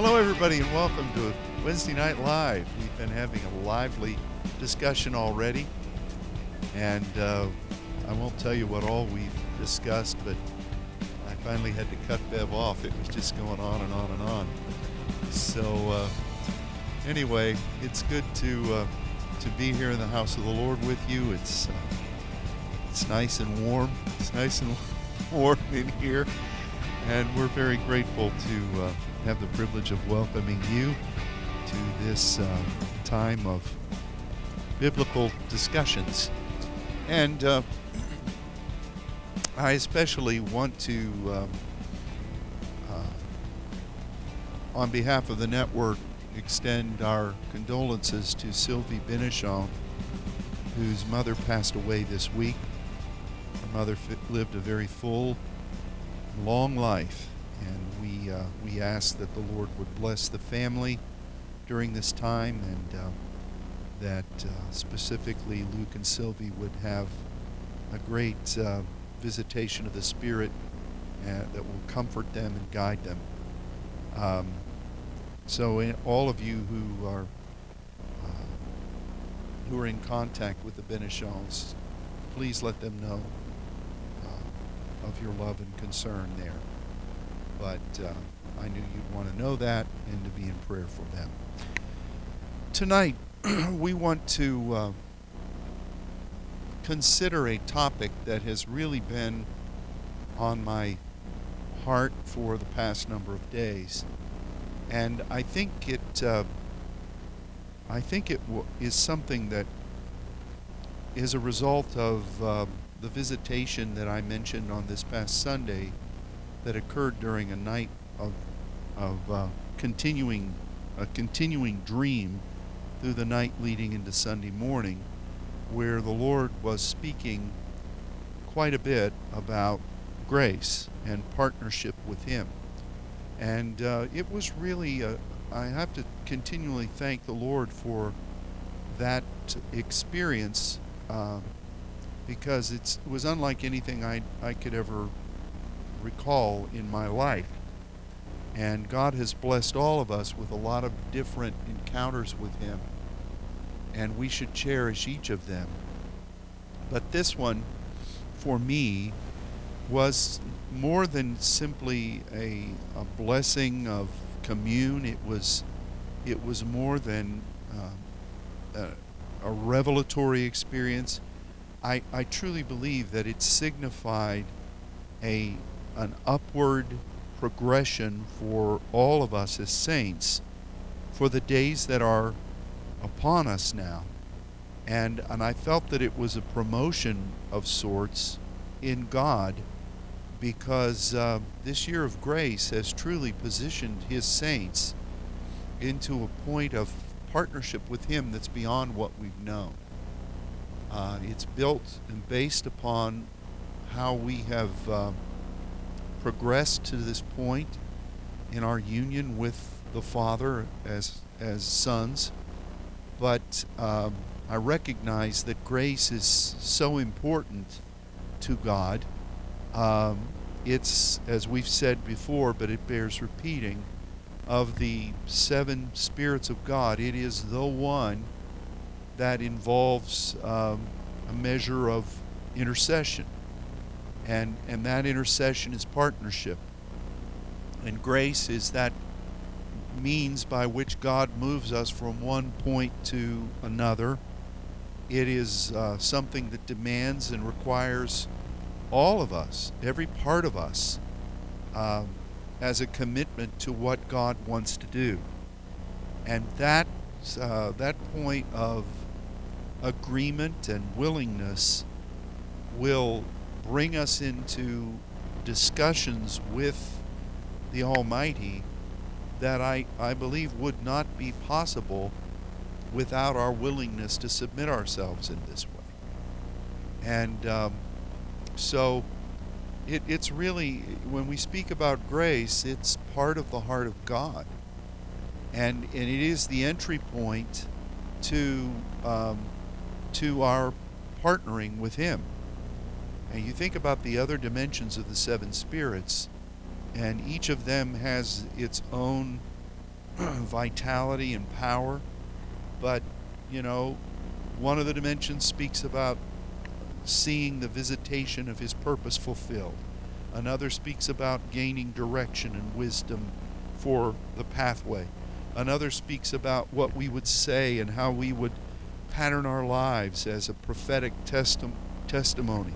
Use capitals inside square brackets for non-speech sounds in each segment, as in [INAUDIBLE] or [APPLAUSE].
Hello, everybody, and welcome to Wednesday Night Live. We've been having a lively discussion already, and uh, I won't tell you what all we've discussed, but I finally had to cut Bev off. It was just going on and on and on. So, uh, anyway, it's good to uh, to be here in the house of the Lord with you. It's uh, it's nice and warm. It's nice and [LAUGHS] warm in here, and we're very grateful to uh, have the privilege of welcoming you to this uh, time of biblical discussions. And uh, I especially want to, um, uh, on behalf of the network, extend our condolences to Sylvie Benichon, whose mother passed away this week. Her mother lived a very full, long life, and we uh, we ask that the Lord would bless the family during this time, and uh, that uh, specifically Luke and Sylvie would have a great uh, visitation of the Spirit uh, that will comfort them and guide them. Um, so, in, all of you who are uh, who are in contact with the Benichons, please let them know uh, of your love and concern there. But uh, I knew you'd want to know that and to be in prayer for them. Tonight, [CLEARS THROAT] we want to uh, consider a topic that has really been on my heart for the past number of days, and I think it. Uh, I think it w- is something that is a result of uh, the visitation that I mentioned on this past Sunday that occurred during a night of, of uh, continuing a continuing dream through the night leading into Sunday morning, where the Lord was speaking quite a bit about grace and partnership with Him. And uh, it was really, a, I have to continually thank the Lord for that experience uh, because it was unlike anything I, I could ever recall in my life. And God has blessed all of us with a lot of different encounters with Him. And we should cherish each of them. But this one, for me, was more than simply a, a blessing of commune. It was, it was more than uh, a, a revelatory experience. I, I truly believe that it signified a, an upward progression for all of us as saints for the days that are upon us now. And, and I felt that it was a promotion of sorts in God because uh, this year of grace has truly positioned His saints into a point of partnership with Him that's beyond what we've known. Uh, it's built and based upon how we have. Uh, progressed to this point in our union with the Father as as sons, but um, I recognize that grace is so important to God. Um, it's as we've said before, but it bears repeating. Of the seven spirits of God, it is the one that involves um, a measure of intercession and and that intercession is partnership. And grace is that means by which God moves us from one point to another. It is uh, something that demands and requires all of us every part of us um, as a commitment to what God wants to do. And that uh, that point of agreement and willingness will bring us into discussions with the Almighty that I, I believe would not be possible without our willingness to submit ourselves in this way. And um, so it, it's really, when we speak about grace, it's part of the heart of God. And, and it is the entry point to, um, to our partnering with Him. And you think about the other dimensions of the seven spirits, and each of them has its own [CLEARS THROAT] vitality and power. But, you know, one of the dimensions speaks about seeing the visitation of his purpose fulfilled. Another speaks about gaining direction and wisdom for the pathway. Another speaks about what we would say and how we would pattern our lives as a prophetic testi- testimony.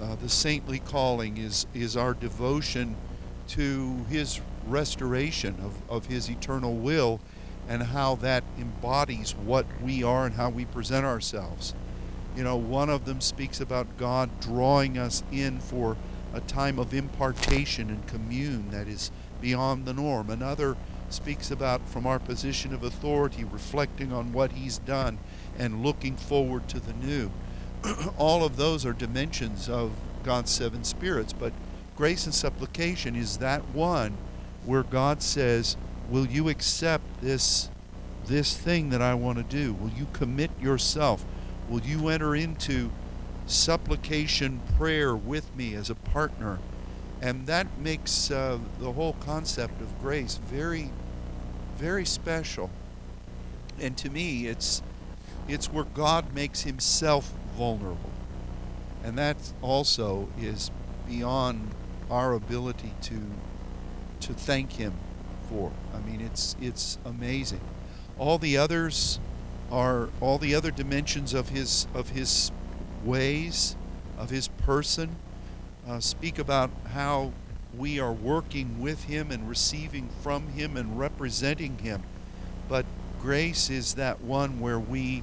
Uh, the saintly calling is, is our devotion to his restoration of, of his eternal will and how that embodies what we are and how we present ourselves. You know, one of them speaks about God drawing us in for a time of impartation and commune that is beyond the norm. Another speaks about from our position of authority, reflecting on what He's done and looking forward to the new. [CLEARS THROAT] All of those are dimensions of God's seven spirits, but grace and supplication is that one where God says, Will you accept this, this thing that I want to do? Will you commit yourself? Will you enter into supplication prayer with me as a partner? And that makes uh, the whole concept of grace very, very special. And to me, it's, it's where God makes himself vulnerable. And that also is beyond our ability to, to thank him for. I mean, it's, it's amazing. All the others are all the other dimensions of his of his ways, of his person, uh, speak about how we are working with him and receiving from him and representing him. But grace is that one where we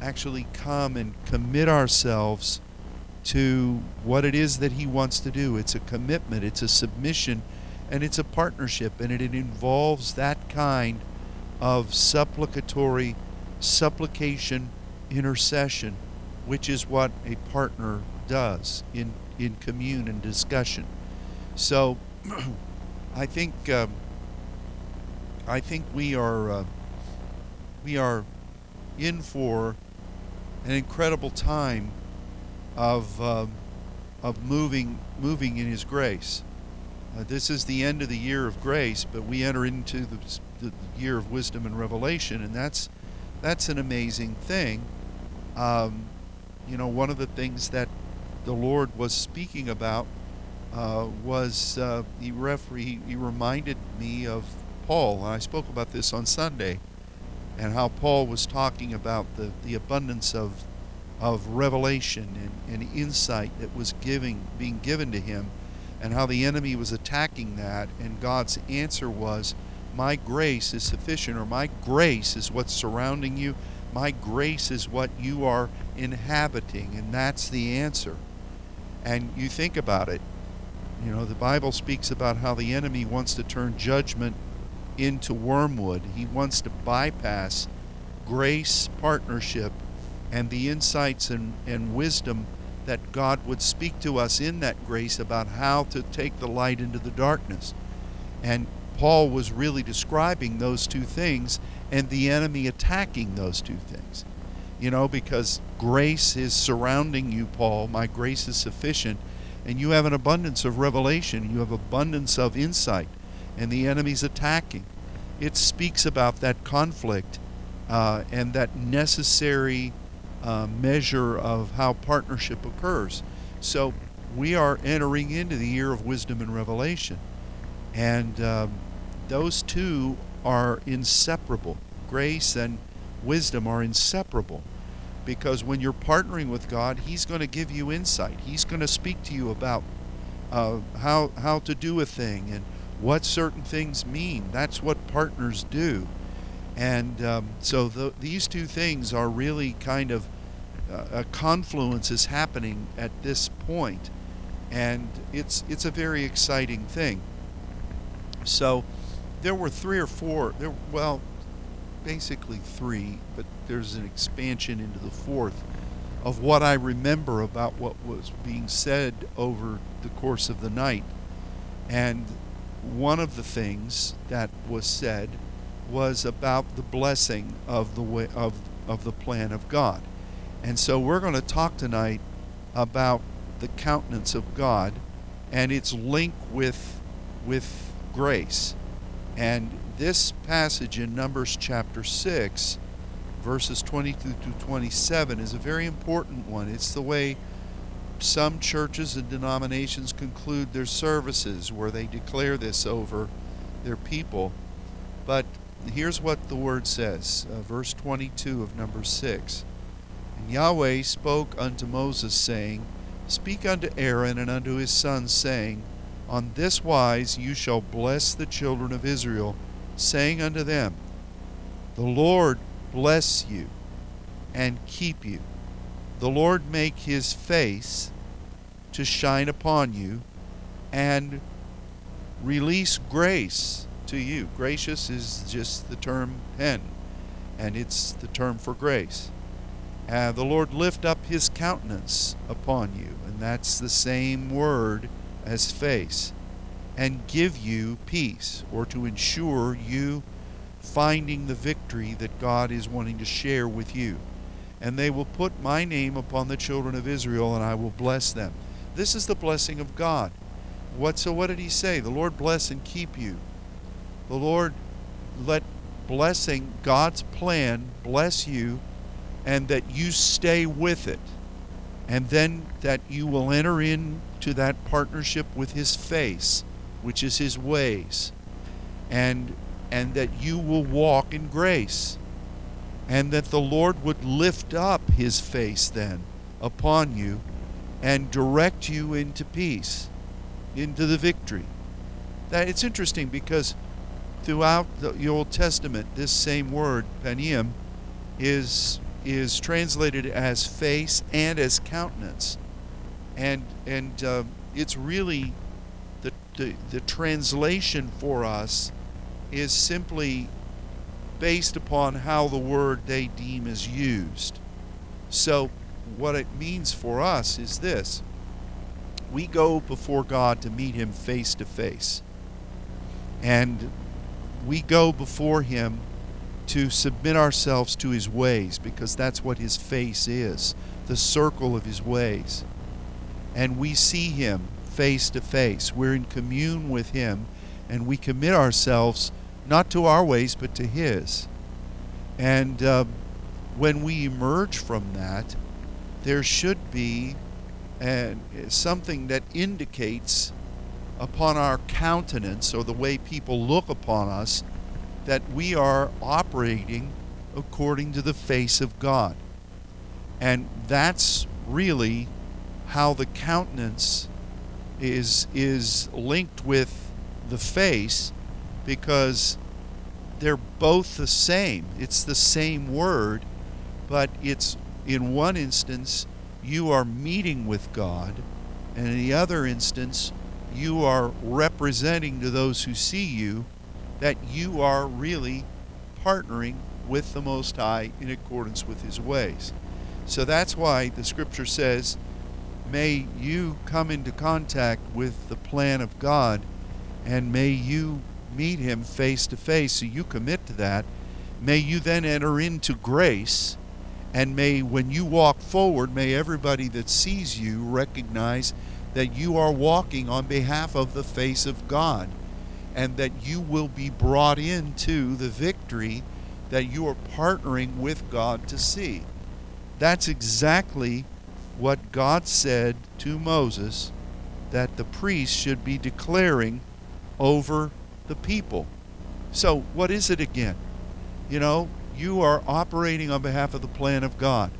actually come and commit ourselves to what it is that he wants to do. It's a commitment, it's a submission, and it's a partnership, and it, it involves that kind of supplicatory supplication, intercession, which is what a partner does in, in commune and discussion. So [CLEARS THROAT] I think um, I think we are uh, we are in for an incredible time of um, of moving moving in His grace. Uh, this is the end of the year of grace, but we enter into the, the year of wisdom and revelation, and that's that's an amazing thing. Um, you know, one of the things that the Lord was speaking about uh, was uh, he, ref- he, he reminded me of Paul. And I spoke about this on Sunday, and how Paul was talking about the, the abundance of of revelation and, and insight that was giving being given to him, and how the enemy was attacking that, and God's answer was my grace is sufficient, or my grace is what's surrounding you. My grace is what you are inhabiting, and that's the answer. And you think about it. You know, the Bible speaks about how the enemy wants to turn judgment into wormwood. He wants to bypass grace, partnership, and the insights and, and wisdom that God would speak to us in that grace about how to take the light into the darkness. And Paul was really describing those two things and the enemy attacking those two things. You know, because grace is surrounding you, Paul. My grace is sufficient. And you have an abundance of revelation, you have abundance of insight, and the enemy's attacking. It speaks about that conflict uh, and that necessary uh, measure of how partnership occurs. So we are entering into the year of wisdom and revelation. And um, those two are inseparable. Grace and wisdom are inseparable because when you're partnering with God, He's going to give you insight. He's going to speak to you about uh, how how to do a thing and what certain things mean. That's what partners do, and um, so the, these two things are really kind of uh, a confluence is happening at this point, and it's it's a very exciting thing. So there were three or four. There, well, basically three, but there's an expansion into the fourth of what I remember about what was being said over the course of the night. And one of the things that was said was about the blessing of the way of of the plan of God. And so we're going to talk tonight about the countenance of God and its link with with grace and this passage in Numbers chapter 6, verses 22 to 27, is a very important one. It's the way some churches and denominations conclude their services, where they declare this over their people. But here's what the word says uh, verse 22 of number 6. And Yahweh spoke unto Moses, saying, Speak unto Aaron and unto his sons, saying, On this wise you shall bless the children of Israel, saying unto them, The Lord bless you and keep you. The Lord make his face to shine upon you and release grace to you. Gracious is just the term pen, and it's the term for grace. Uh, the Lord lift up his countenance upon you, and that's the same word as face, and give you peace, or to ensure you finding the victory that God is wanting to share with you. And they will put my name upon the children of Israel, and I will bless them. This is the blessing of God. What so what did he say? The Lord bless and keep you. The Lord let blessing, God's plan, bless you, and that you stay with it. And then that you will enter into that partnership with His face, which is His ways. And, and that you will walk in grace. And that the Lord would lift up His face then upon you and direct you into peace, into the victory. That it's interesting because throughout the Old Testament, this same word, paniym, is is translated as face and as countenance, and and uh, it's really the, the the translation for us is simply based upon how the word they deem is used. So, what it means for us is this we go before God to meet Him face to face. And we go before Him to submit ourselves to His ways because that's what His face is the circle of His ways. And we see Him face to face. We're in commune with Him and we commit ourselves not to our ways but to His. And uh, when we emerge from that, there should be uh, something that indicates upon our countenance or the way people look upon us that we are operating according to the face of God. And that's really how the countenance is is linked with the face because they're both the same. It's the same word, but it's in one instance you are meeting with God, and in the other instance you are representing to those who see you that you are really partnering with the Most High in accordance with His ways. So that's why the scripture says, May you come into contact with the plan of God and may you meet Him face to face. So you commit to that. May you then enter into grace. And may, when you walk forward, may everybody that sees you recognize that you are walking on behalf of the face of God and that you will be brought into the victory that you are partnering with God to see. That's exactly what God said to Moses that the priest should be declaring over the people. So, what is it again? You know, you are operating on behalf of the plan of God.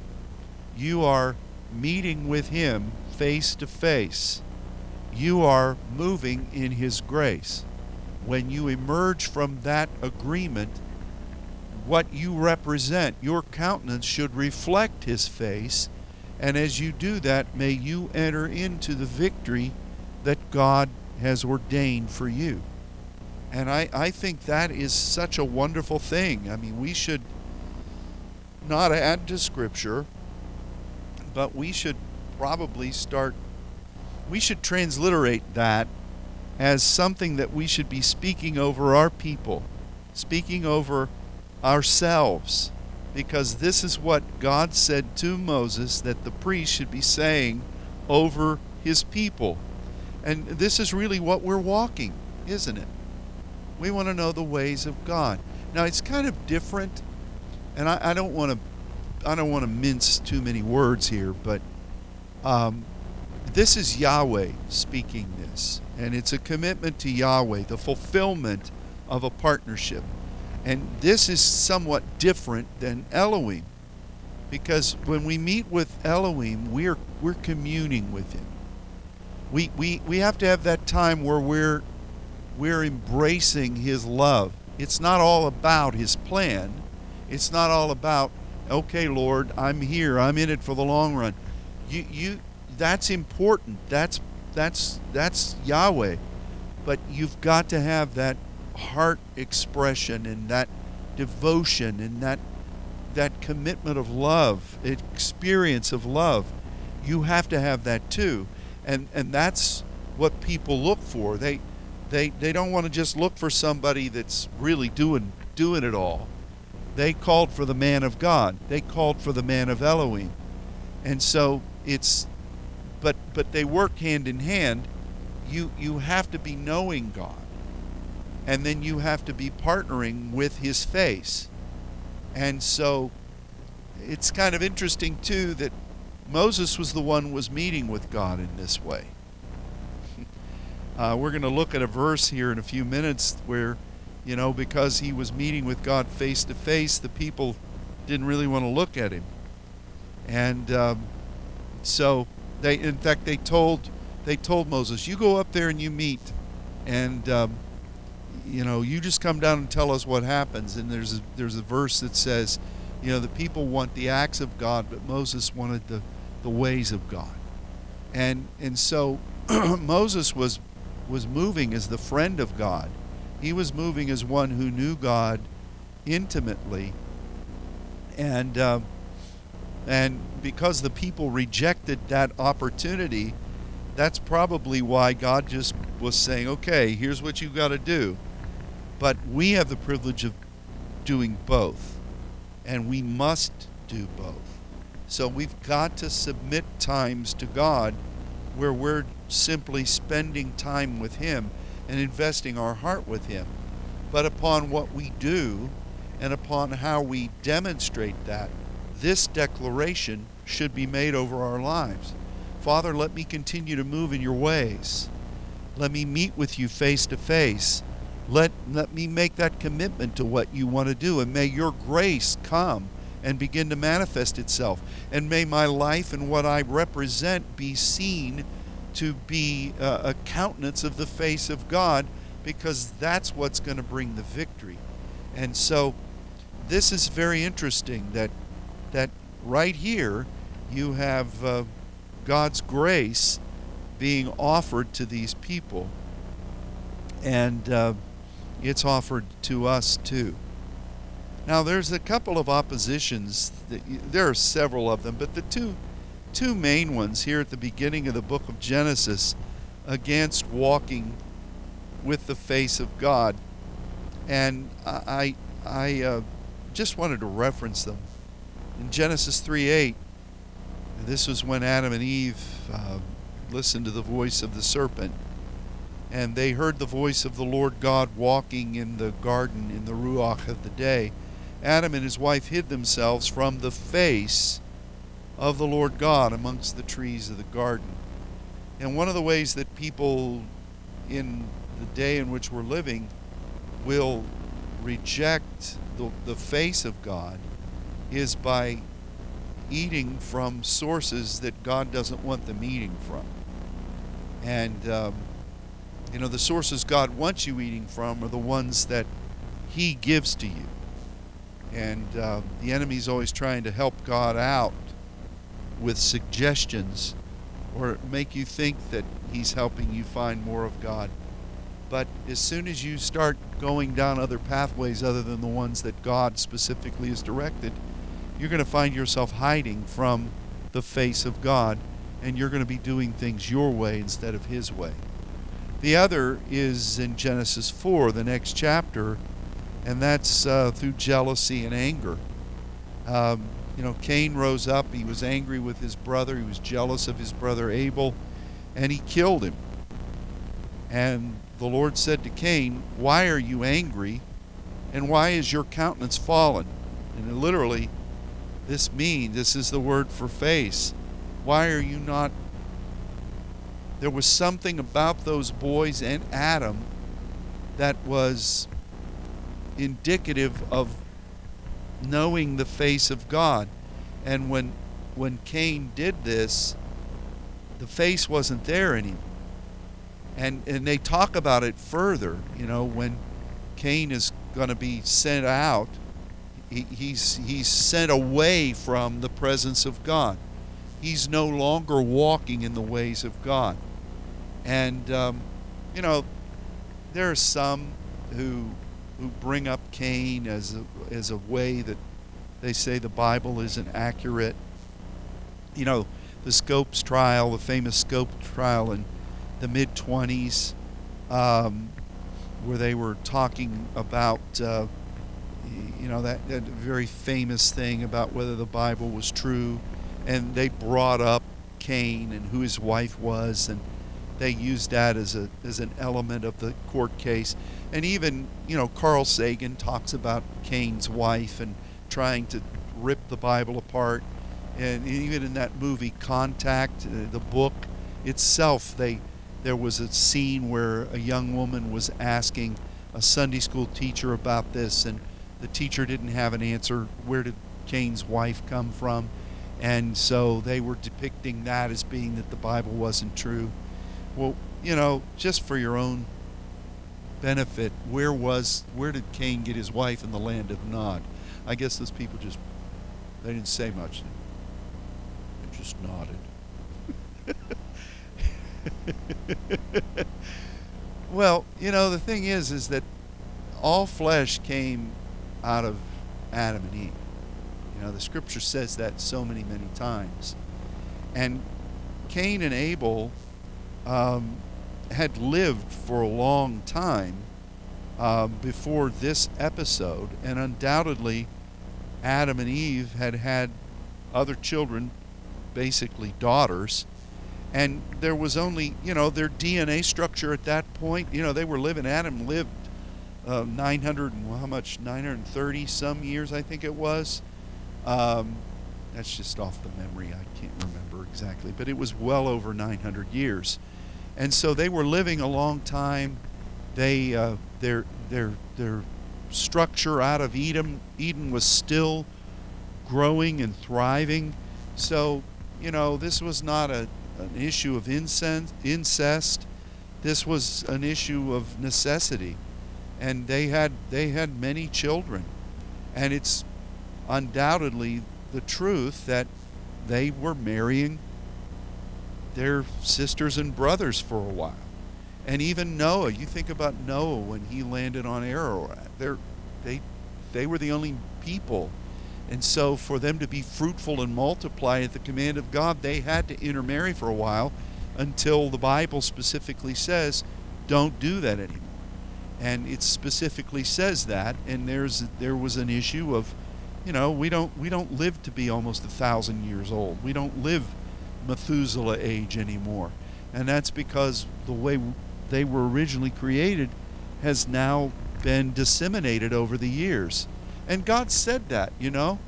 You are meeting with Him face to face, you are moving in His grace. When you emerge from that agreement, what you represent, your countenance should reflect His face. And as you do that, may you enter into the victory that God has ordained for you. And I, I think that is such a wonderful thing. I mean, we should not add to Scripture, but we should probably start, we should transliterate that as something that we should be speaking over our people, speaking over ourselves, because this is what God said to Moses that the priest should be saying over his people. And this is really what we're walking, isn't it? We want to know the ways of God. Now it's kind of different, and I, I don't want to I don't want to mince too many words here, but um, this is Yahweh speaking this, and it's a commitment to Yahweh, the fulfillment of a partnership. And this is somewhat different than Elohim, because when we meet with Elohim, we're we're communing with Him. We we we have to have that time where we're we're embracing His love. It's not all about His plan. It's not all about okay, Lord, I'm here. I'm in it for the long run. You you that's important. That's that's that's Yahweh. But you've got to have that heart expression and that devotion and that that commitment of love, experience of love. You have to have that too. And and that's what people look for. They they they don't want to just look for somebody that's really doing doing it all. They called for the man of God. They called for the man of Elohim. And so it's but but they work hand in hand. You you have to be knowing God. And then you have to be partnering with his face. And so it's kind of interesting too that Moses was the one was meeting with God in this way. Uh, we're going to look at a verse here in a few minutes where, you know, because he was meeting with God face to face, the people didn't really want to look at him, and um, so they, in fact, they told they told Moses, "You go up there and you meet, and um, you know, you just come down and tell us what happens." And there's a, there's a verse that says, you know, the people want the acts of God, but Moses wanted the the ways of God, and and so [CLEARS THROAT] Moses was was moving as the friend of God. He was moving as one who knew God intimately, and. Uh, and because the people rejected that opportunity, that's probably why God just was saying, okay, here's what you've got to do. But we have the privilege of doing both, and we must do both. So we've got to submit times to God where we're simply spending time with Him and investing our heart with Him. But upon what we do and upon how we demonstrate that, this declaration should be made over our lives. Father, let me continue to move in your ways. Let me meet with you face to face. Let, let me make that commitment to what you want to do. And may your grace come and begin to manifest itself. And may my life and what I represent be seen to be uh, a countenance of the face of God because that's what's going to bring the victory. And so this is very interesting that that right here you have uh, God's grace being offered to these people, and uh, it's offered to us too. Now, there's a couple of oppositions. That you, there are several of them, but the two, two main ones here at the beginning of the book of Genesis against walking with the face of God, and I, I uh, just wanted to reference them in Genesis 3 8, this was when Adam and Eve uh, listened to the voice of the serpent. And they heard the voice of the Lord God walking in the garden in the Ruach of the day. Adam and his wife hid themselves from the face of the Lord God amongst the trees of the garden. And one of the ways that people in the day in which we're living will reject the, the face of God is by eating from sources that God doesn't want them eating from. And, um, you know, the sources God wants you eating from are the ones that He gives to you. And uh, the enemy's always trying to help God out with suggestions or make you think that He's helping you find more of God. But as soon as you start going down other pathways other than the ones that God specifically has directed, you're going to find yourself hiding from the face of God and you're going to be doing things your way instead of His way. The other is in Genesis 4, the next chapter, and that's uh, through jealousy and anger. Um, you know, Cain rose up. He was angry with his brother. He was jealous of his brother Abel, and he killed him. And the Lord said to Cain, Why are you angry? And why is your countenance fallen? And literally, this means this is the word for face. Why are you not? There was something about those boys and Adam that was indicative of knowing the face of God. And when when Cain did this, the face wasn't there anymore. And and they talk about it further, you know, when Cain is going to be sent out, he, he's he's sent away from the presence of God. He's no longer walking in the ways of God. And um, you know, there are some who who bring up Cain as a, as a way that they say the Bible isn't accurate. You know, the Scopes trial, the famous Scopes trial in the mid 20s, um, where they were talking about, uh, you know, that, that very famous thing about whether the Bible was true. And they brought up Cain and who his wife was, and they used that as, a, as an element of the court case. And even, you know, Carl Sagan talks about Cain's wife and trying to rip the Bible apart. And even in that movie Contact, uh, the book itself, they there was a scene where a young woman was asking a Sunday school teacher about this, and the teacher didn't have an answer. Where did Cain's wife come from? And so they were depicting that as being that the Bible wasn't true. Well, you know, just for your own benefit, where was where did Cain get his wife in the land of Nod? I guess those people just they didn't say much. They just nodded. [LAUGHS] well, you know, the thing is is that all flesh came out of Adam and Eve. You know, the scripture says that so many, many times. And Cain and Abel um, had lived for a long time uh, before this episode, and undoubtedly, Adam and Eve had had other children, basically daughters, and there was only, you know, their DNA structure at that point. You know, they were living. Adam lived uh, 900 and how much? 930 some years, I think it was. Um, that's just off the memory. I can't remember exactly, but it was well over 900 years and so they were living a long time. They uh, their their their structure out of Eden Eden was still growing and thriving. So you know this was not a an issue of incest. incest. This was an issue of necessity, and they had they had many children, and it's undoubtedly the truth that they were marrying their sisters and brothers for a while. And even Noah, you think about Noah when he landed on Ararat. They're, they, they were the only people. And so for them to be fruitful and multiply at the command of God, they had to intermarry for a while until the Bible specifically says, don't do that anymore. And it specifically says that, and there's there was an issue of, you know, we don't we don't live to be almost a thousand years old. We don't live Methuselah age anymore. And that's because the way they were originally created has now been disseminated over the years. And God said that, you know.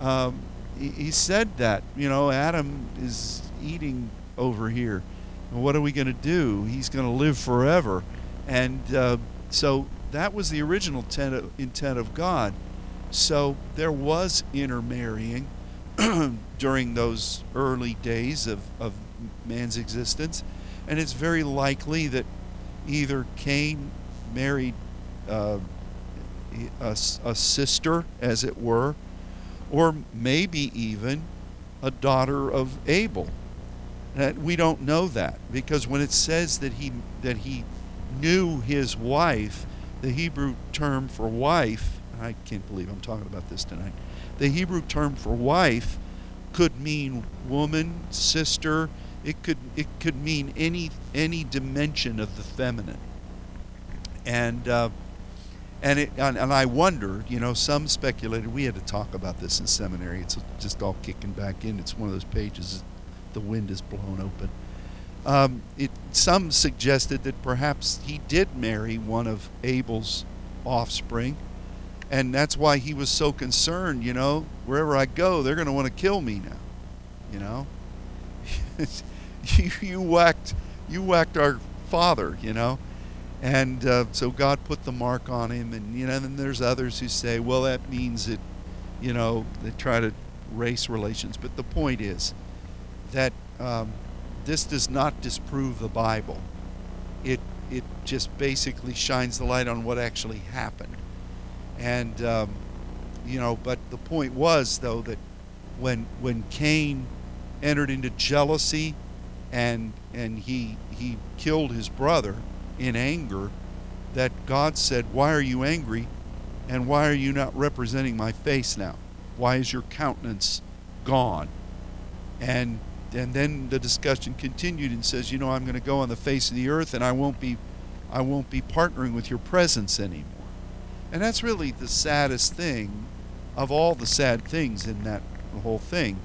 Um, he, he, said that, you know, Adam is eating over here. And what are we going to do? He's going to live forever. And uh, so that was the original intent of, intent of God. So there was intermarrying [CLEARS THROAT] during those early days of, of man's existence. And it's very likely that either Cain married uh, a, a sister, as it were, or maybe even a daughter of Abel. That we don't know that because when it says that he that he knew his wife, the Hebrew term for wife, I can't believe I'm talking about this tonight. The Hebrew term for wife could mean woman, sister. It could it could mean any any dimension of the feminine. And uh, and it and, and I wondered, you know, some speculated. We had to talk about this in seminary. It's just all kicking back in. It's one of those pages. The wind is blown open. Um, it, some suggested that perhaps he did marry one of Abel's offspring, and that's why he was so concerned. You know, wherever I go, they're going to want to kill me now. You know, [LAUGHS] you, you whacked you whacked our father. You know, and uh, so God put the mark on him, and you know, then there's others who say, well, that means that, you know, they try to race relations. But the point is that um, this does not disprove the Bible. It it just basically shines the light on what actually happened. And um, you know, but the point was though that when when Cain entered into jealousy and and he he killed his brother in anger that God said, "Why are you angry? And why are you not representing my face now? Why is your countenance gone?" And and then the discussion continued and says, you know, I'm going to go on the face of the earth and I won't be I won't be partnering with your presence anymore. And that's really the saddest thing of all the sad things in that whole thing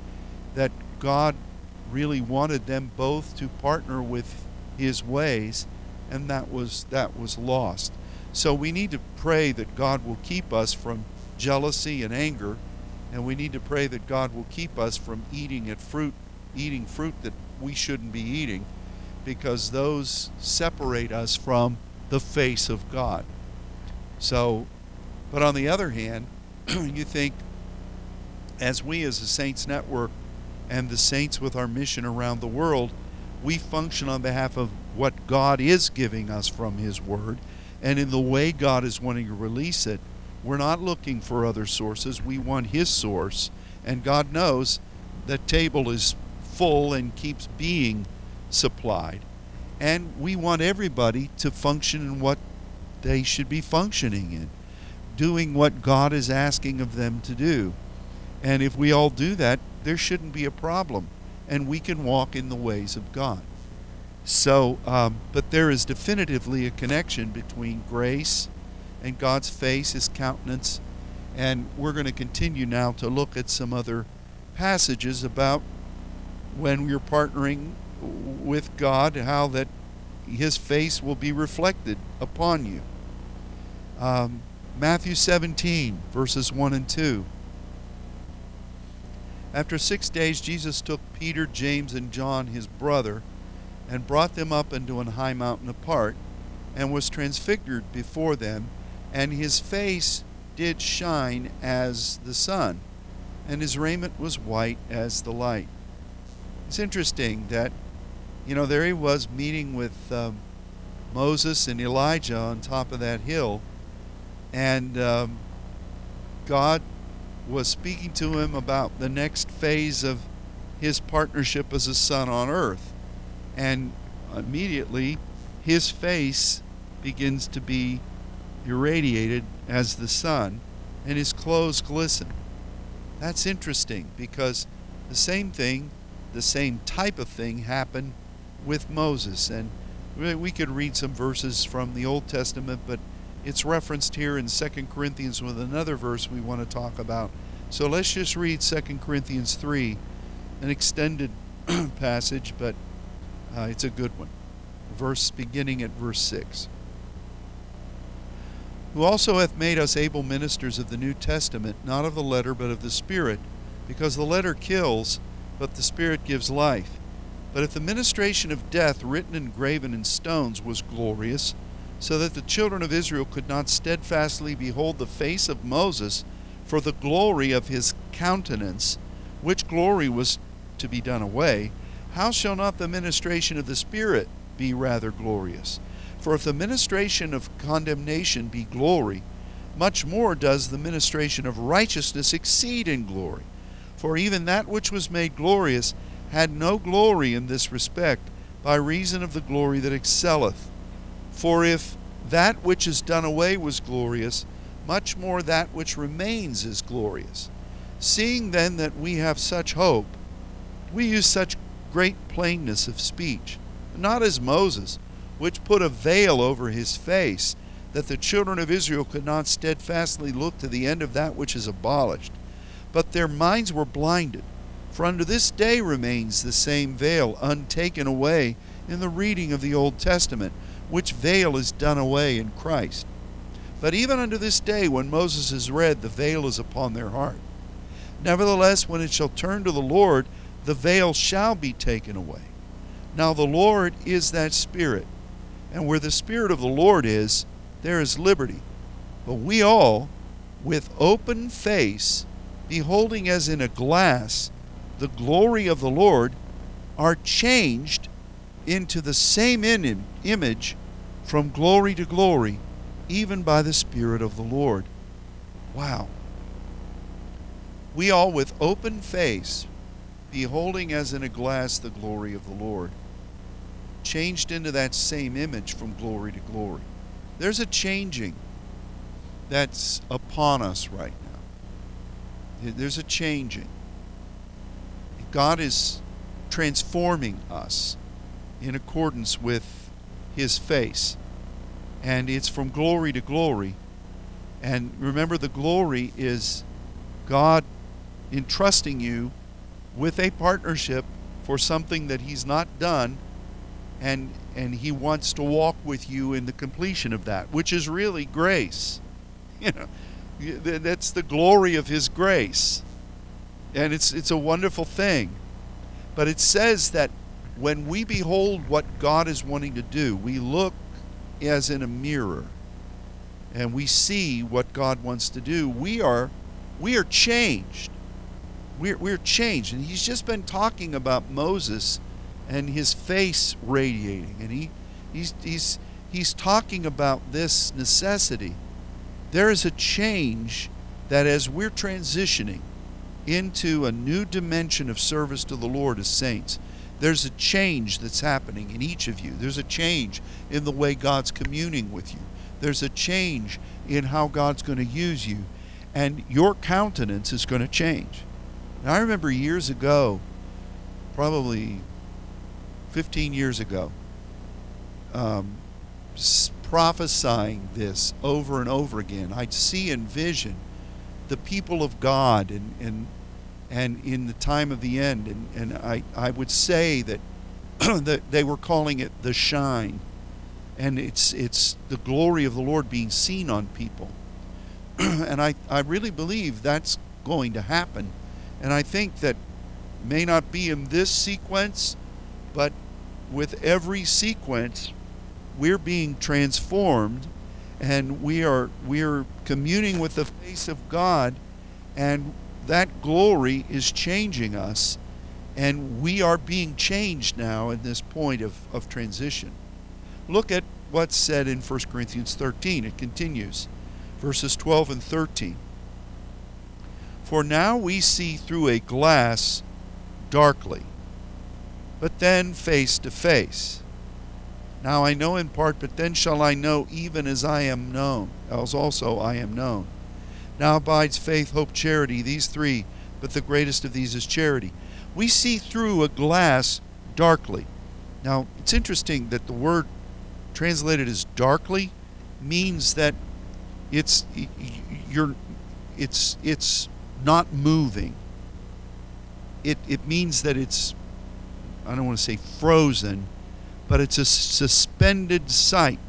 that God really wanted them both to partner with his ways and that was that was lost. So we need to pray that God will keep us from jealousy and anger and we need to pray that God will keep us from eating at fruit eating fruit that we shouldn't be eating because those separate us from the face of God. So, but on the other hand, [CLEARS THROAT] you think as we as the Saints Network and the saints with our mission around the world, we function on behalf of what God is giving us from His Word and in the way God is wanting to release it. We're not looking for other sources. We want His source. And God knows that table is full and keeps being supplied. And we want everybody to function in what they should be functioning in, doing what God is asking of them to do. And if we all do that, there shouldn't be a problem. And we can walk in the ways of God. So, um, but there is definitively a connection between grace and God's face, His countenance. And we're going to continue now to look at some other passages about when you're partnering with God, how that His face will be reflected upon you. Um, Matthew 17, verses 1 and 2. After six days, Jesus took Peter, James, and John, his brother, and brought them up into an high mountain apart, and was transfigured before them, and his face did shine as the sun, and his raiment was white as the light. It's interesting that, you know, there he was meeting with um, Moses and Elijah on top of that hill, and um, God was speaking to him about the next phase of his partnership as a son on earth. And immediately, his face begins to be irradiated as the sun, and his clothes glisten. That's interesting because the same thing the same type of thing happened with Moses. And we could read some verses from the Old Testament, but it's referenced here in 2 Corinthians with another verse we want to talk about. So let's just read 2 Corinthians 3, an extended [CLEARS THROAT] passage, but uh, it's a good one. Verse beginning at verse 6. Who also hath made us able ministers of the New Testament, not of the letter, but of the Spirit, because the letter kills but the Spirit gives life. But if the ministration of death written and graven in stones was glorious, so that the children of Israel could not steadfastly behold the face of Moses for the glory of his countenance, which glory was to be done away, how shall not the ministration of the Spirit be rather glorious? For if the ministration of condemnation be glory, much more does the ministration of righteousness exceed in glory. For even that which was made glorious had no glory in this respect, by reason of the glory that excelleth. For if that which is done away was glorious, much more that which remains is glorious. Seeing then that we have such hope, we use such great plainness of speech, not as Moses, which put a veil over his face, that the children of Israel could not steadfastly look to the end of that which is abolished but their minds were blinded. For unto this day remains the same veil, untaken away, in the reading of the Old Testament, which veil is done away in Christ. But even unto this day, when Moses is read, the veil is upon their heart. Nevertheless, when it shall turn to the Lord, the veil shall be taken away. Now the Lord is that Spirit, and where the Spirit of the Lord is, there is liberty. But we all, with open face, beholding as in a glass the glory of the Lord, are changed into the same image from glory to glory, even by the Spirit of the Lord. Wow. We all, with open face, beholding as in a glass the glory of the Lord, changed into that same image from glory to glory. There's a changing that's upon us right now. There's a changing. God is transforming us in accordance with His face. And it's from glory to glory. And remember, the glory is God entrusting you with a partnership for something that He's not done. And, and He wants to walk with you in the completion of that, which is really grace. [LAUGHS] You know, that's the glory of His grace. And it's, it's a wonderful thing. But it says that when we behold what God is wanting to do, we look as in a mirror and we see what God wants to do. We are we are changed. We're, we're changed. And he's just been talking about Moses and his face radiating. And he, he's, he's, he's talking about this necessity. There is a change that as we're transitioning into a new dimension of service to the Lord as saints, there's a change that's happening in each of you. There's a change in the way God's communing with you. There's a change in how God's going to use you. And your countenance is going to change. Now, I remember years ago, probably 15 years ago, um, prophesying this over and over again. I'd see in vision the people of God and, and and in the time of the end. And, and I, I would say that, [CLEARS THROAT] that they were calling it the shine. And it's, it's the glory of the Lord being seen on people. [CLEARS THROAT] and I, I really believe that's going to happen. And I think that may not be in this sequence, but with every sequence, we're being transformed and we are we are communing with the face of God and that glory is changing us, and we are being changed now in this point of, of transition. Look at what's said in 1 Corinthians 13. It continues, verses 12 and 13. For now we see through a glass darkly, but then face to face. Now I know in part, but then shall I know even as I am known, as also I am known. Now abides faith, hope, charity, these three, but the greatest of these is charity. We see through a glass darkly. Now, it's interesting that the word translated as darkly means that it's you're it's it's not moving. It it means that it's I don't want to say frozen, but it's a suspended sight.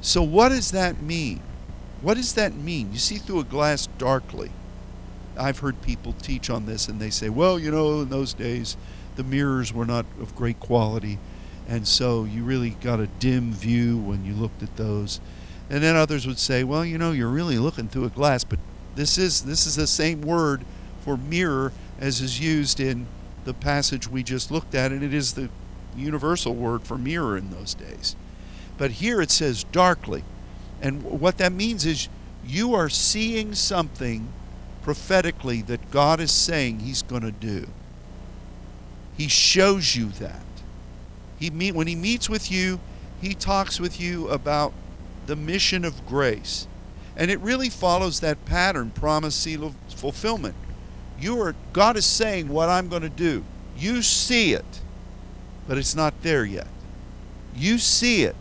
So what does that mean? What does that mean? You see through a glass darkly. I've heard people teach on this and they say, well, you know, in those days the mirrors were not of great quality, and so you really got a dim view when you looked at those. And then others would say, well, you know, you're really looking through a glass, but this is this is the same word for mirror as is used in the passage we just looked at, and it is the universal word for mirror in those days. But here it says darkly. And what that means is you are seeing something prophetically that God is saying He's going to do. He shows you that. He meet, when He meets with you, He talks with you about the mission of grace. And it really follows that pattern, promise, seal of fulfillment. You are God is saying what I'm going to do. You see it, but it's not there yet. You see it,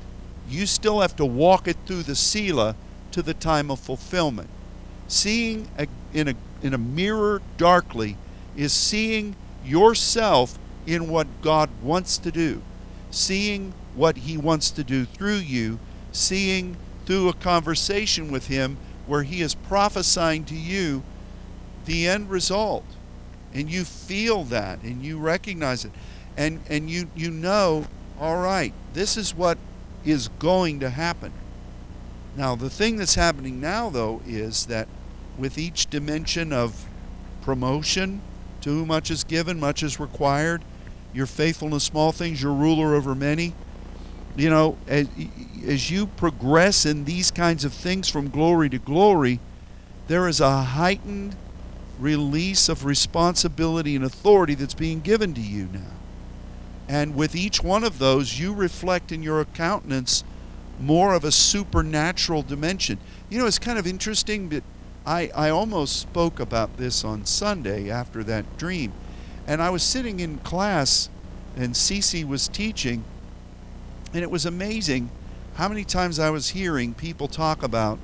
you still have to walk it through the Selah to the time of fulfillment. Seeing a, in, a, in a mirror darkly is seeing yourself in what God wants to do, seeing what He wants to do through you, seeing through a conversation with Him where He is prophesying to you the end result. And you feel that and you recognize it. And, and you, you know, all right, this is what is going to happen. Now, the thing that's happening now, though, is that with each dimension of promotion, to whom much is given, much is required. Your faithfulness, small things, you're ruler over many. You know, as, as you progress in these kinds of things from glory to glory, there is a heightened release of responsibility and authority that's being given to you now. And with each one of those, you reflect in your countenance more of a supernatural dimension. You know, it's kind of interesting that I, I almost spoke about this on Sunday after that dream. And I was sitting in class, and Cece was teaching, and it was amazing how many times I was hearing people talk about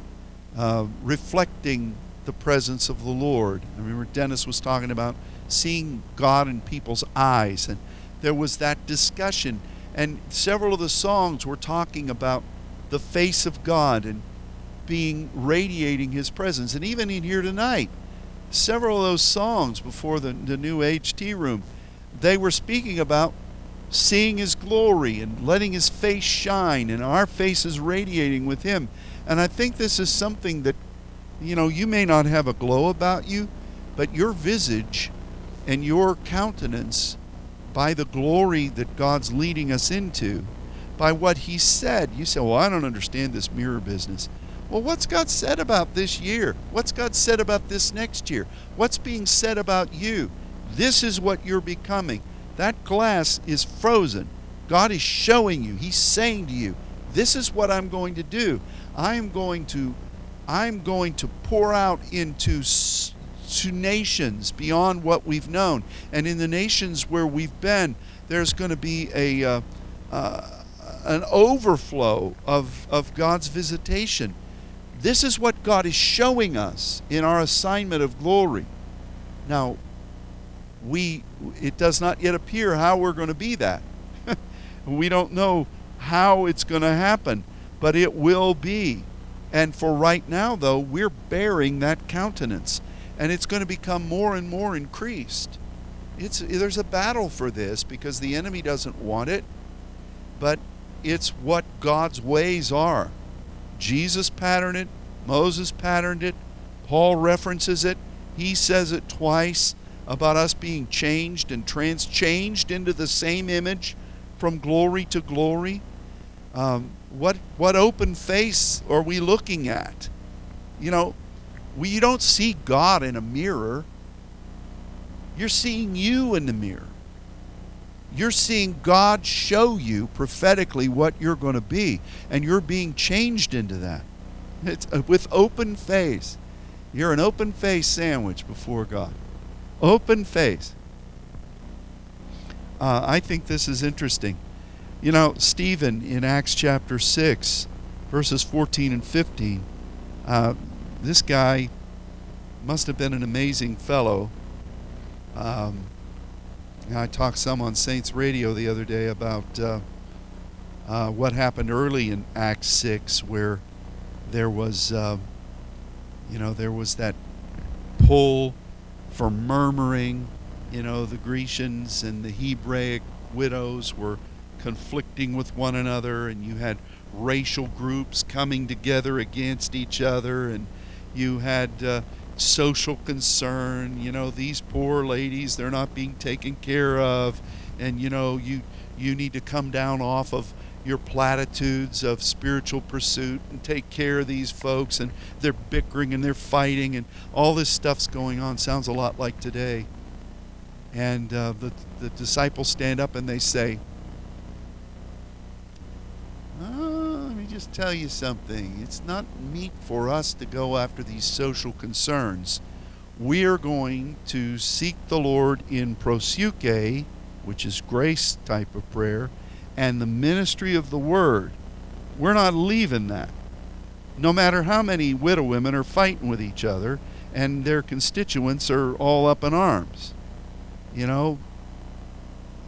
uh, reflecting the presence of the Lord. I remember Dennis was talking about seeing God in people's eyes, and there was that discussion. And several of the songs were talking about the face of God and being radiating his presence. And even in here tonight, several of those songs before the, the new HT room, they were speaking about seeing his glory and letting his face shine and our faces radiating with him. And I think this is something that, you know, you may not have a glow about you, but your visage and your countenance, by the glory that God's leading us into, by what he said, you say, Well, I don't understand this mirror business. Well, what's God said about this year? What's God said about this next year? What's being said about you? This is what you're becoming. That glass is frozen. God is showing you. He's saying to you, this is what I'm going to do. I am going to I'm going to pour out into to nations beyond what we've known. And in the nations where we've been, there's going to be a uh, uh, an overflow of, of God's visitation. This is what God is showing us in our assignment of glory. Now, we it does not yet appear how we're going to be that. [LAUGHS] we don't know how it's going to happen, but it will be. And for right now though, we're bearing that countenance and it's going to become more and more increased. It's there's a battle for this because the enemy doesn't want it, but it's what God's ways are. Jesus patterned it, Moses patterned it, Paul references it, he says it twice about us being changed and transchanged into the same image from glory to glory. Um, what what open face are we looking at? You know, we you don't see God in a mirror. You're seeing you in the mirror. You're seeing God show you prophetically what you're going to be, and you're being changed into that. It's uh, with open face. You're an open face sandwich before God. Open face. Uh, I think this is interesting. You know, Stephen in Acts chapter 6, verses 14 and 15, uh, this guy must have been an amazing fellow. Um, I talked some on Saints Radio the other day about uh, uh, what happened early in Acts 6, where there was, uh, you know, there was that pull for murmuring. You know, the Grecians and the Hebraic widows were conflicting with one another, and you had racial groups coming together against each other, and you had uh, social concern. You know, these poor ladies, they're not being taken care of, and you know, you you need to come down off of your platitudes of spiritual pursuit and take care of these folks and they're bickering and they're fighting and all this stuff's going on sounds a lot like today and uh, the, the disciples stand up and they say oh, just tell you something it's not meet for us to go after these social concerns we're going to seek the lord in proseuche which is grace type of prayer and the ministry of the word. We're not leaving that. No matter how many widow women are fighting with each other and their constituents are all up in arms. You know?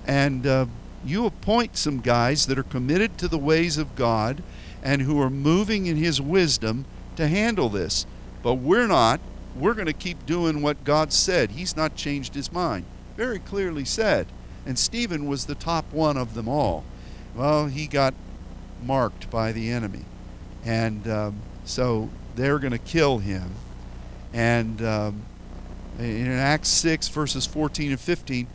And uh, you appoint some guys that are committed to the ways of God and who are moving in His wisdom to handle this. But we're not. We're going to keep doing what God said. He's not changed His mind. Very clearly said. And Stephen was the top one of them all. Well, he got marked by the enemy. And um, so they're going to kill him. And um, in Acts 6, verses 14 and 15,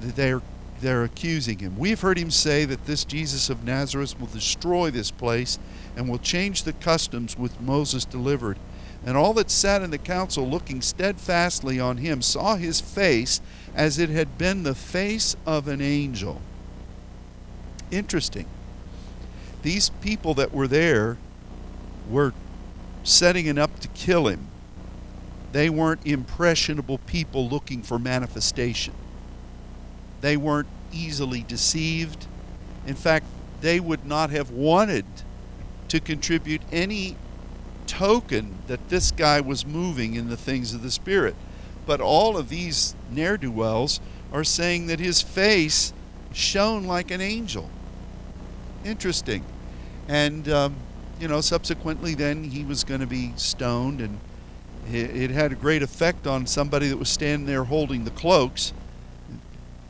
they're they're accusing him. We've heard him say that this Jesus of Nazareth will destroy this place and will change the customs which Moses delivered. And all that sat in the council, looking steadfastly on him, saw his face as it had been the face of an angel. Interesting. These people that were there were setting it up to kill him. They weren't impressionable people looking for manifestation. They weren't easily deceived. In fact, they would not have wanted to contribute any token that this guy was moving in the things of the Spirit. But all of these ne'er do wells are saying that his face shone like an angel. Interesting. And, um, you know, subsequently, then he was going to be stoned, and it, it had a great effect on somebody that was standing there holding the cloaks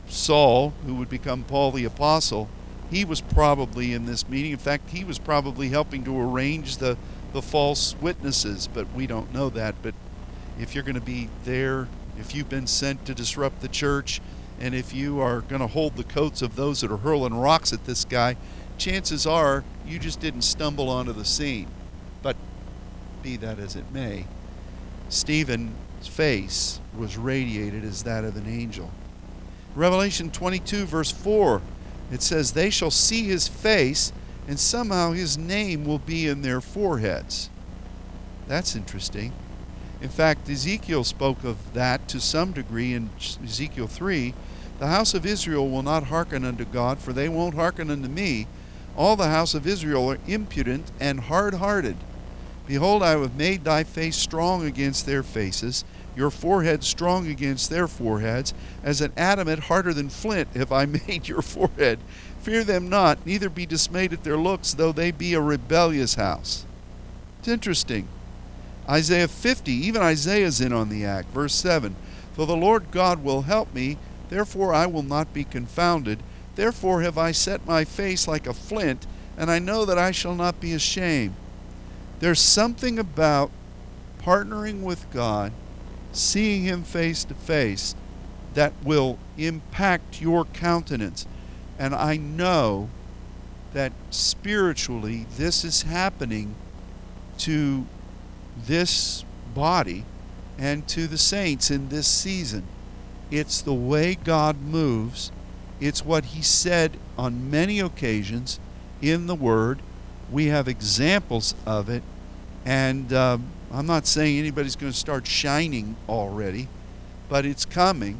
Saul, who would become Paul the Apostle, he was probably in this meeting. In fact, he was probably helping to arrange the, the false witnesses, but we don't know that. But if you're going to be there, if you've been sent to disrupt the church, and if you are going to hold the coats of those that are hurling rocks at this guy, chances are you just didn't stumble onto the scene. But be that as it may, Stephen's face was radiated as that of an angel. Revelation 22, verse 4, it says, They shall see his face, and somehow his name will be in their foreheads. That's interesting. In fact, Ezekiel spoke of that to some degree in Ezekiel 3. The house of Israel will not hearken unto God, for they won't hearken unto me. All the house of Israel are impudent and hard hearted. Behold, I have made thy face strong against their faces, your forehead strong against their foreheads. As an adamant harder than flint have I [LAUGHS] made your forehead. Fear them not, neither be dismayed at their looks, though they be a rebellious house. It's interesting. Isaiah 50, even Isaiah's in on the act. Verse 7 For the Lord God will help me, therefore I will not be confounded. Therefore have I set my face like a flint, and I know that I shall not be ashamed. There's something about partnering with God seeing Him face to face that will impact your countenance. And I know that spiritually this is happening to this body and to the saints in this season. It's the way God moves, it's what He said on many occasions in the Word. We have examples of it, and um, I'm not saying anybody's going to start shining already, but it's coming.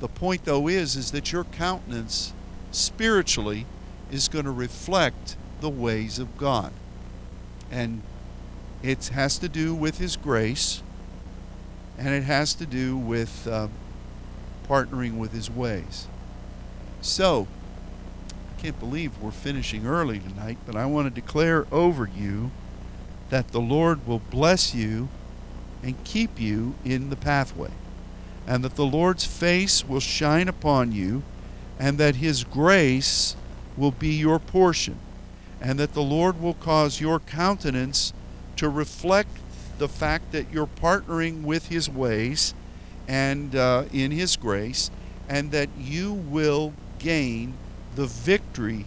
The point though is is that your countenance spiritually is going to reflect the ways of God. And it has to do with his grace and it has to do with uh, partnering with his ways. So, I can't believe we're finishing early tonight, but I want to declare over you that the Lord will bless you and keep you in the pathway, and that the Lord's face will shine upon you, and that His grace will be your portion, and that the Lord will cause your countenance to reflect the fact that you're partnering with His ways and uh, in His grace, and that you will gain the victory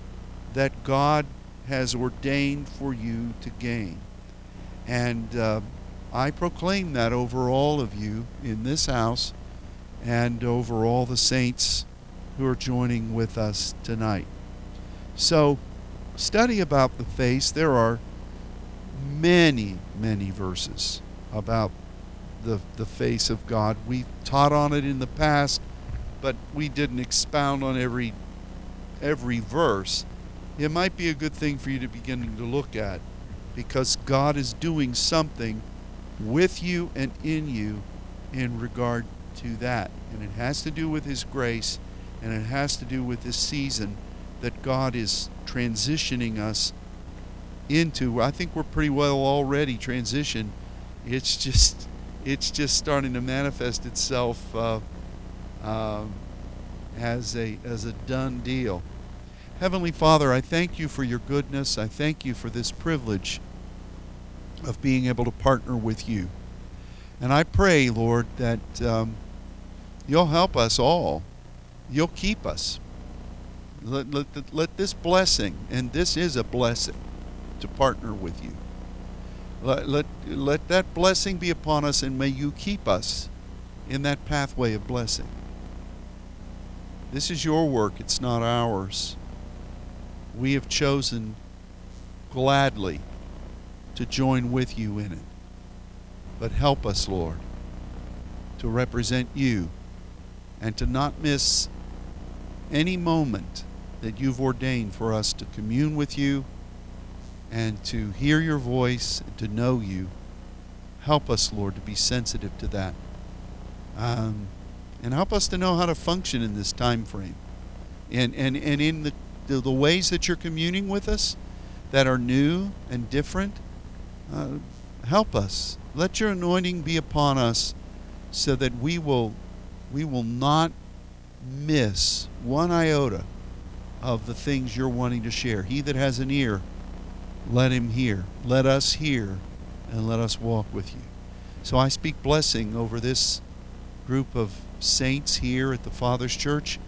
that God has ordained for you to gain. And uh, I proclaim that over all of you in this house and over all the saints who are joining with us tonight. So, study about the face. There are many, many verses about the, the face of God. We've taught on it in the past, but we didn't expound on every every verse. It might be a good thing for you to begin to look at because God is doing something with you and in you in regard to that. And it has to do with His grace and it has to do with this season that God is transitioning us into. I think we're pretty well already transitioned. It's just it's just starting to manifest itself uh, uh, as a as a done deal. Heavenly Father, I thank you for your goodness. I thank you for this privilege of being able to partner with you. And I pray, Lord, that um, you'll help us all. You'll keep us. Let, let, let this blessing, and this is a blessing to partner with you. Let, let, let that blessing be upon us, and may you keep us in that pathway of blessing. This is your work, it's not ours. We have chosen gladly to join with you in it. But help us, Lord, to represent you and to not miss any moment that you've ordained for us to commune with you and to hear your voice and to know you. Help us, Lord, to be sensitive to that. Um, and help us to know how to function in this time frame. And, and, and in the, the, the ways that you're communing with us that are new and different, uh, help us. Let your anointing be upon us so that we will, we will not miss one iota of the things you're wanting to share. He that has an ear, let him hear. Let us hear and let us walk with you. So I speak blessing over this group of saints here at the Father's Church,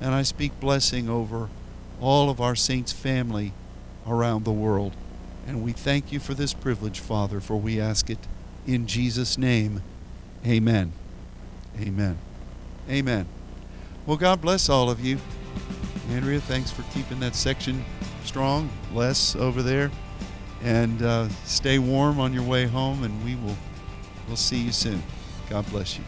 and I speak blessing over all of our saints' family around the world. And we thank you for this privilege, Father, for we ask it in Jesus' name. Amen. Amen. Amen. Well, God bless all of you. Andrea, thanks for keeping that section strong. Les over there. And uh, stay warm on your way home, and we will we'll see you soon. God bless you.